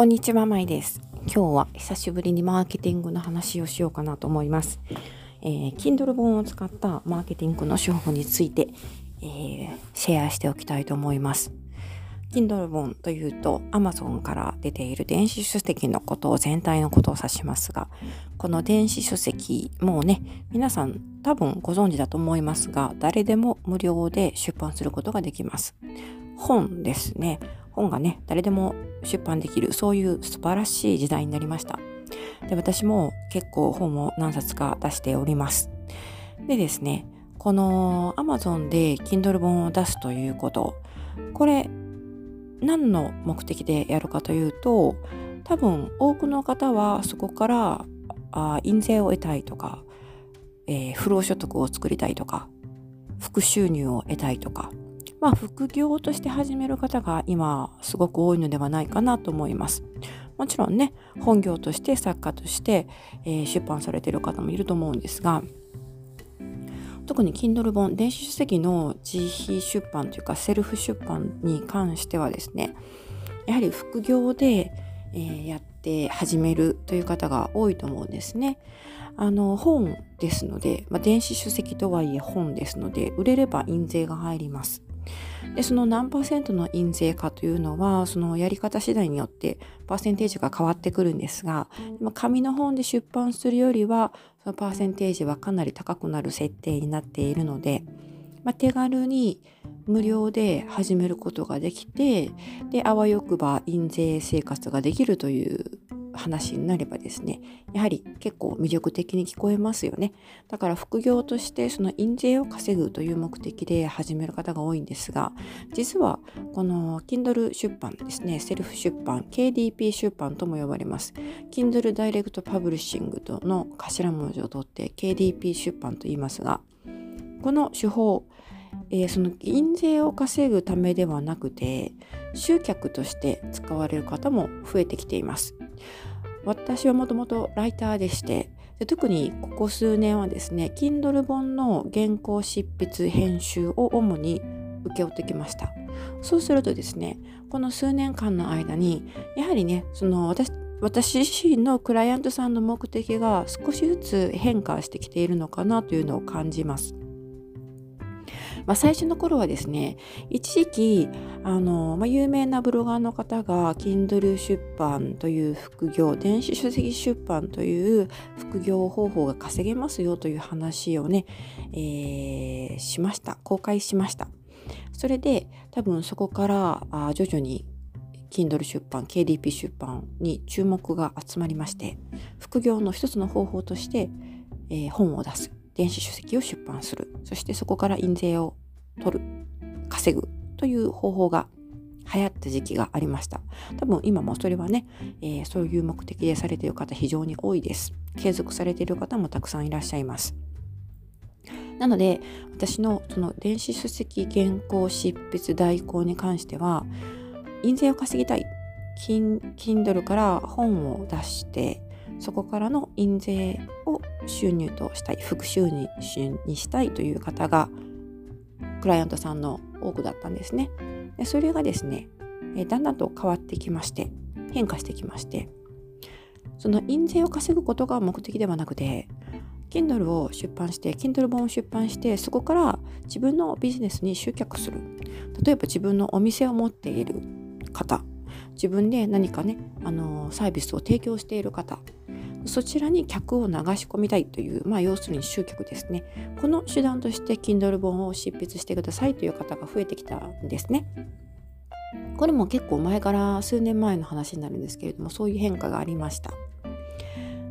こんにちは、まいです。今日は久しぶりにマーケティングの話をしようかなと思います。えー、Kindle 本を使ったマーケティングの手法について、えーシェアしておきたいと思います。Kindle 本というと Amazon から出ている電子書籍のことを全体のことを指しますが、この電子書籍、もうね、皆さん多分ご存知だと思いますが、誰でも無料で出版することができます。本ですね。本がね、誰でも出版できる、そういう素晴らしい時代になりました。で、私も結構本を何冊か出しております。でですね、この Amazon で Kindle 本を出すということ、これ、何の目的でやるかというと、多分多くの方はそこからあ印税を得たいとか、えー不労所得を作りたいとか、副収入を得たいとか、まあ副業として始める方が今すごく多いのではないかなと思います。もちろんね、本業として作家として、えー出版されている方もいると思うんですが、特に Kindle 本、電子書籍の自費出版というかセルフ出版に関してはですね、やはり副業で、えーやって始めるという方が多いと思うんですね。あの本ですので、まあ、電子書籍とはいえ本ですので売れれば印税が入ります。でその何パーセントの印税かというのはそのやり方次第によってパーセンテージが変わってくるんですがまあ紙の本で出版するよりはそのパーセンテージはかなり高くなる設定になっているので、まあ、手軽に無料で始めることができてであわよくば印税生活ができるという話になればですねやはり結構魅力的に聞こえますよね。だから副業としてその印税を稼ぐという目的で始める方が多いんですが実はこの Kindle 出版ですねセルフ出版 KDP 出版とも呼ばれます。Kindle ダイレクトパブリッシングとの頭文字を取って KDP 出版と言いますがこの手法えーその印税を稼ぐためではなくて集客として使われる方も増えてきています。私はもともとライターでしてで特にここ数年はですね Kindle 本の原稿執筆編集を主に請け負ってきました。そうするとですねこの数年間の間にやはりねその私私自身のクライアントさんの目的が少しずつ変化してきているのかなというのを感じます。まあ、最初の頃はですね一時期あの、まあ、有名なブロガーの方が Kindle 出版という副業電子書籍出版という副業方法が稼げますよという話をね、えーしました。公開しました。それで多分そこからあ徐々に Kindle 出版 KDP 出版に注目が集まりまして副業の一つの方法として、えー本を出す。電子書籍を出版する。そしてそこから印税を取る。稼ぐという方法が流行った時期がありました。多分今もそれはね、えーそういう目的でされている方非常に多いです。継続されている方もたくさんいらっしゃいます。なので私のその電子書籍原稿執筆代行に関しては印税を稼ぎたい。Kindle から本を出してそこからの印税を収入としたい副収入にしたいという方がクライアントさんの多くだったんですね。でそれがですねえだんだんと変わってきまして変化してきましてその印税を稼ぐことが目的ではなくて Kindle を出版して Kindle 本を出版してそこから自分のビジネスに集客する。例えば自分のお店を持っている方。自分で何かねあのサービスを提供している方。そちらに客を流し込みたいという、まあ、要するに集客ですね。この手段として Kindle 本を執筆してくださいという方が増えてきたんですね。これも結構前から数年前の話になるんですけれども、そういう変化がありました。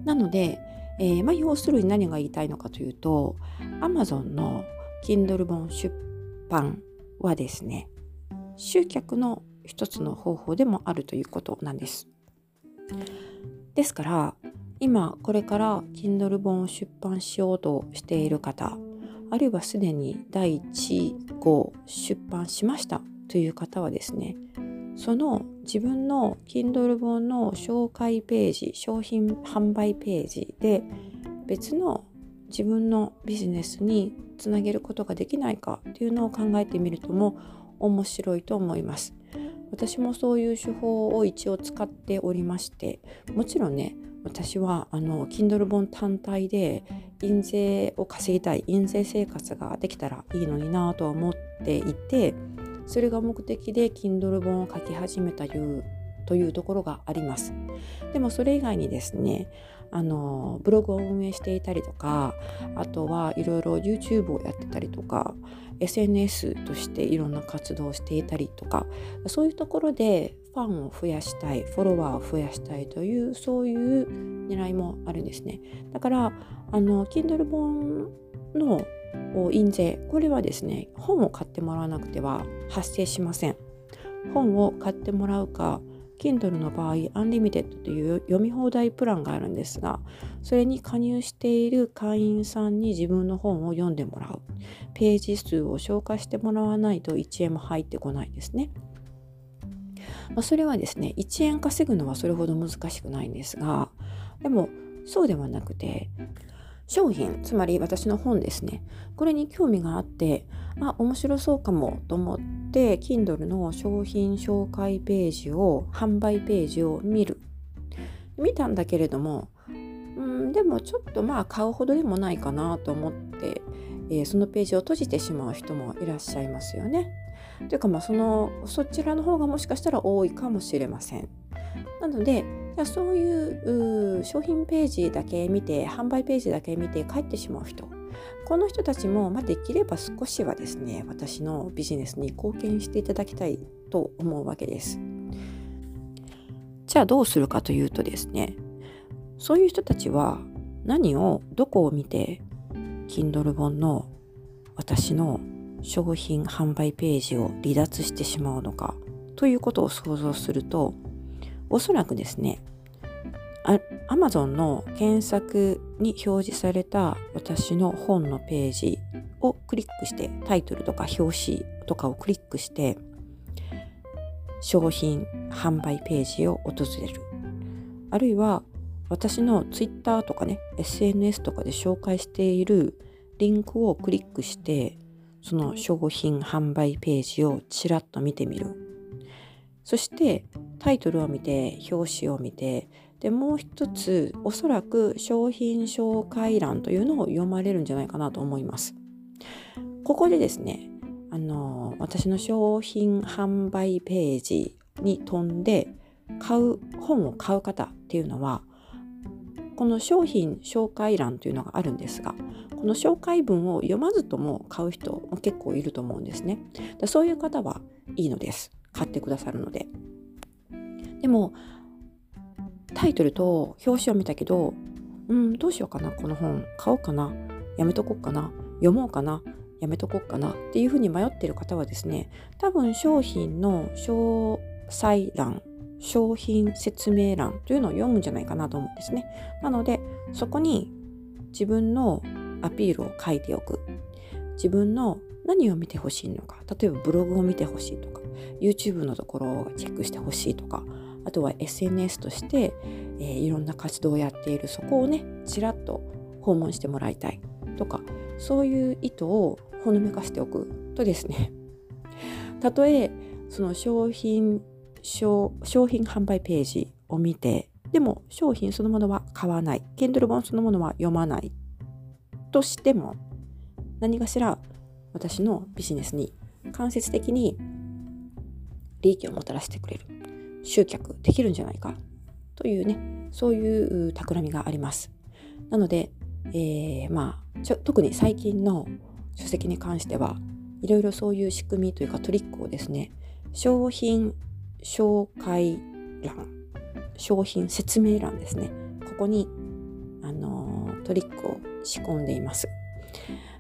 なので、えーまあ、要するに何が言いたいのかというと、Amazon の Kindle 本出版はですね、集客の一つの方法でもあるということなんです。ですから、今これから Kindle 本を出版しようとしている方あるいはすでに第1号出版しましたという方はですねその自分の Kindle 本の紹介ページ商品販売ページで別の自分のビジネスにつなげることができないかというのを考えてみるとも面白いと思います。私もそういう手法を一応使っておりましてもちろんね私はあの Kindle 本単体で印税を稼ぎたい印税生活ができたらいいのになとは思っていてそれが目的で Kindle 本を書き始めたいうというところがあります。でもそれ以外にですねあのブログを運営していたりとかあとはいろいろ YouTube をやってたりとか SNS としていろんな活動をしていたりとかそういうところでファンを増やしたいフォロワーを増やしたいというそういう狙いもあるんですねだからあの Kindle 本の印税これはですね本を買ってもらわなくては発生しません本を買ってもらうか Kindle の場合、アンリミテッドという読み放題プランがあるんですが、それに加入している会員さんに自分の本を読んでもらう。ページ数を消化してもらわないと1円も入ってこないですね。まあ、それはですね、1円稼ぐのはそれほど難しくないんですが、でもそうではなくて、商品、つまり私の本ですね。これに興味があって、あ、面白そうかもと思って、Kindle の商品紹介ページを、販売ページを見る。見たんだけれども、うん、でもちょっとまあ買うほどでもないかなと思って、えー、そのページを閉じてしまう人もいらっしゃいますよね。というかまあそのそちらの方がもしかしたら多いかもしれません。なのでそういう商品ページだけ見て販売ページだけ見て帰ってしまう人この人たちも、まあ、できれば少しはですね私のビジネスに貢献していただきたいと思うわけです。じゃあどうするかというとですねそういう人たちは何をどこを見て Kindle 本の私の商品販売ページを離脱してしまうのかということを想像するとおそらくですねアマゾンの検索に表示された私の本のページをクリックしてタイトルとか表紙とかをクリックして商品販売ページを訪れる。あるいは私の Twitter とかね SNS とかで紹介しているリンクをクリックしてその商品販売ページをちらっと見てみる。そしてタイトルを見て表紙を見てでもう一つおそらく商品紹介欄というのを読まれるんじゃないかなと思います。ここでですねあの私の商品販売ページに飛んで買う本を買う方っていうのはこの商品紹介欄というのがあるんですがこの紹介文を読まずとも買う人も結構いると思うんですね。そういう方はいいのです。買ってくださるので。でもタイトルと表紙を見たけどうんどうしようかなこの本買おうかなやめとこうかな読もうかなやめとこうかなっていうふうに迷ってる方はですね多分商品の詳細欄商品説明欄というのを読むんじゃないかなと思うんですね。なのでそこに自分のアピールを書いておく。自分の何を見てほしいのか。例えばブログを見てほしいとか。YouTube のところをチェックしてほしいとか。あとは SNS として、えー、いろんな活動をやっている。そこをねちらっと訪問してもらいたいとか。そういう意図をほのめかしておくとですね。たとえその商品商品販売ページを見てでも商品そのものは買わない。Kindle 本そのものは読まないとしても何かしら私のビジネスに間接的に利益をもたらしてくれる。集客できるんじゃないか。というねそういう企みがあります。なので、えー、まあちょ特に最近の書籍に関してはいろいろそういう仕組みというかトリックをですね商品紹介欄商品説明欄ですね。ここにあのトリックを仕込んでいます。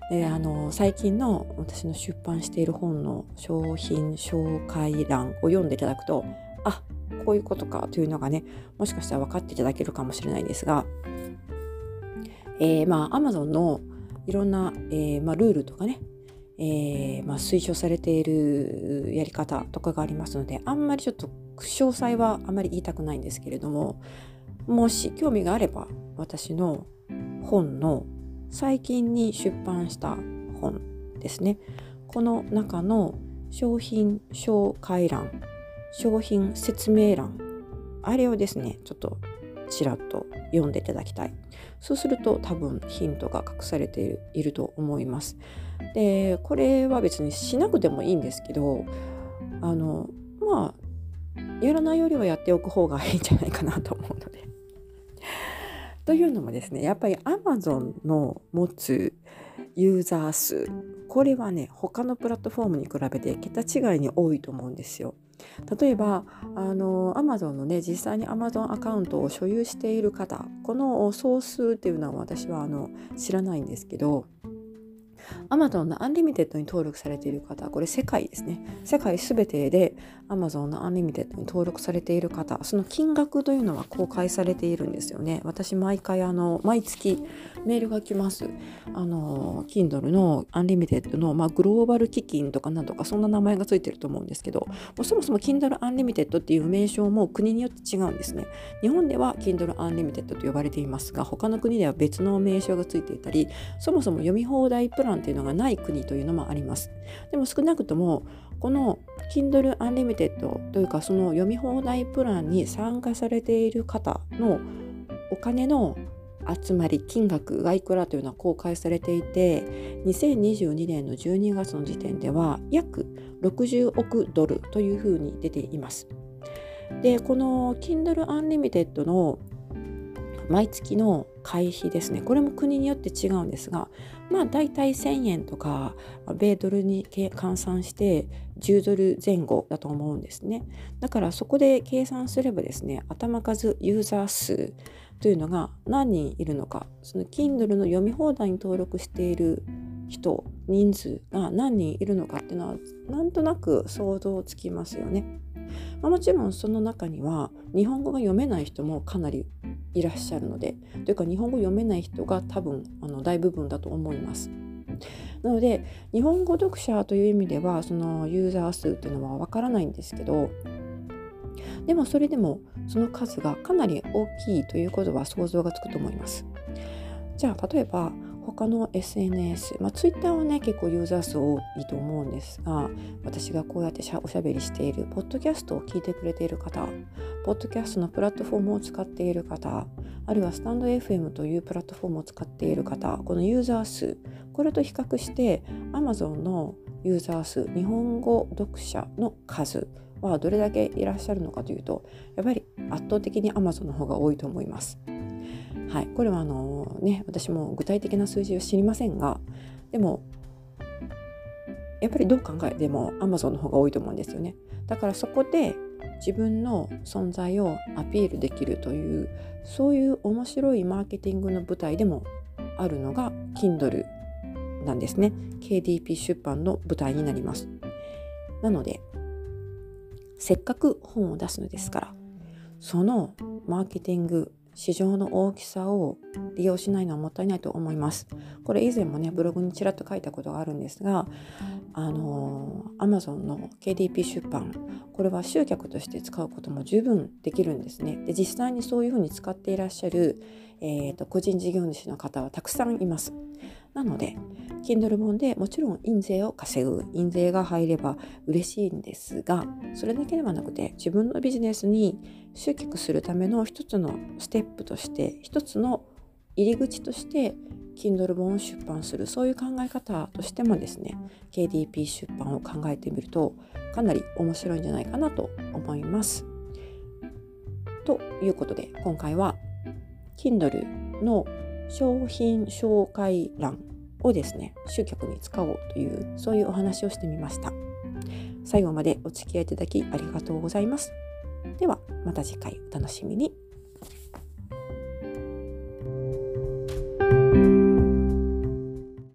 であの最近の私の出版している本の商品紹介欄を読んでいただくとあこういうことかというのがねもしかしたら分かっていただけるかもしれないんですが、えー、まあ Amazon のいろんな、えー、まあ、ルールとかね、えー、まあ、推奨されているやり方とかがありますのであんまりちょっと詳細はあまり言いたくないんですけれどももし興味があれば私の本の最近に出版した本ですね。この中の商品紹介欄商品説明欄あれをですねちょっとちらっと読んでいただきたい。そうすると多分ヒントが隠されていると思います。でこれは別にしなくてもいいんですけどあのまあやらないよりはやっておく方がいいんじゃないかなと思うので。というのもですねやっぱり Amazon の持つユーザー数これはね他のプラットフォームに比べて桁違いに多いと思うんですよ。例えばあの Amazon のね実際に Amazon アカウントを所有している方この総数っていうのは私はあの知らないんですけど Amazon のアンリミテッドに登録されている方、これ世界ですね。世界すべてで Amazon のアンリミテッドに登録されている方、その金額というのは公開されているんですよね。私、毎回、あの、毎月メールが来ます。あの、Kindle のアンリミテッドの、まあ、グローバル基金とかなんとか、そんな名前がついてると思うんですけど、もうそもそも Kindle Unlimited っていう名称も国によって違うんですね。日本では Kindle Unlimited と呼ばれていますが、他の国では別の名称がついていたり、そもそも読み放題プランっていうのがない国というのもあります。でも少なくともこの Kindle Unlimited というかその読み放題プランに参加されている方のお金の集まり金額がいくらというのは公開されていて2022年の12月の時点では約60億ドルというふうに出ています。でこの Kindle Unlimited の毎月の会費ですねこれも国によって違うんですがまあ大体1000円とか米ドルに換算して10ドル前後だと思うんですねだからそこで計算すればですね頭数ユーザー数というのが何人いるのかその Kindle の読み放題に登録している人人数が何人いるのかっていうのはなんとなく想像つきますよね。まあ、もちろんその中には日本語が読めない人もかなりいらっしゃるのでというか日本語読めない人が多分あの大部分だと思います。なので日本語読者という意味ではそのユーザー数っていうのはわからないんですけどでもそれでもその数がかなり大きいということは想像がつくと思います。じゃあ例えば他の SNS、まあ、Twitter はね結構ユーザー数多いと思うんですが私がこうやっておしゃべりしているポッドキャストを聞いてくれている方ポッドキャストのプラットフォームを使っている方あるいはスタンド FM というプラットフォームを使っている方このユーザー数これと比較して Amazon のユーザー数日本語読者の数はどれだけいらっしゃるのかというとやっぱり圧倒的に Amazon の方が多いと思います。はい、これはあのね私も具体的な数字を知りませんがでもやっぱりどう考えても Amazon の方が多いと思うんですよね。だからそこで自分の存在をアピールできるというそういう面白いマーケティングの舞台でもあるのが Kindle なんですね。KDP 出版の舞台になります。なのでせっかく本を出すのですからそのマーケティング市場の大きさを利用しないのはもったいないと思います。これ以前もねブログにちらっと書いたことがあるんですがあの Amazon の KDP 出版これは集客として使うことも十分できるんですね。で実際にそういうふうに使っていらっしゃる、えーと、個人事業主の方はたくさんいます。なので Kindle 本でもちろん印税を稼ぐ印税が入れば嬉しいんですがそれだけではなくて自分のビジネスに集客するための一つのステップとして一つの入り口として Kindle 本を出版するそういう考え方としてもですね KDP 出版を考えてみるとかなり面白いんじゃないかなと思います。ということで今回は Kindle の商品紹介欄をですね集客に使おうというそういうお話をしてみました。最後までお付き合いいただきありがとうございます。ではまた次回お楽しみに。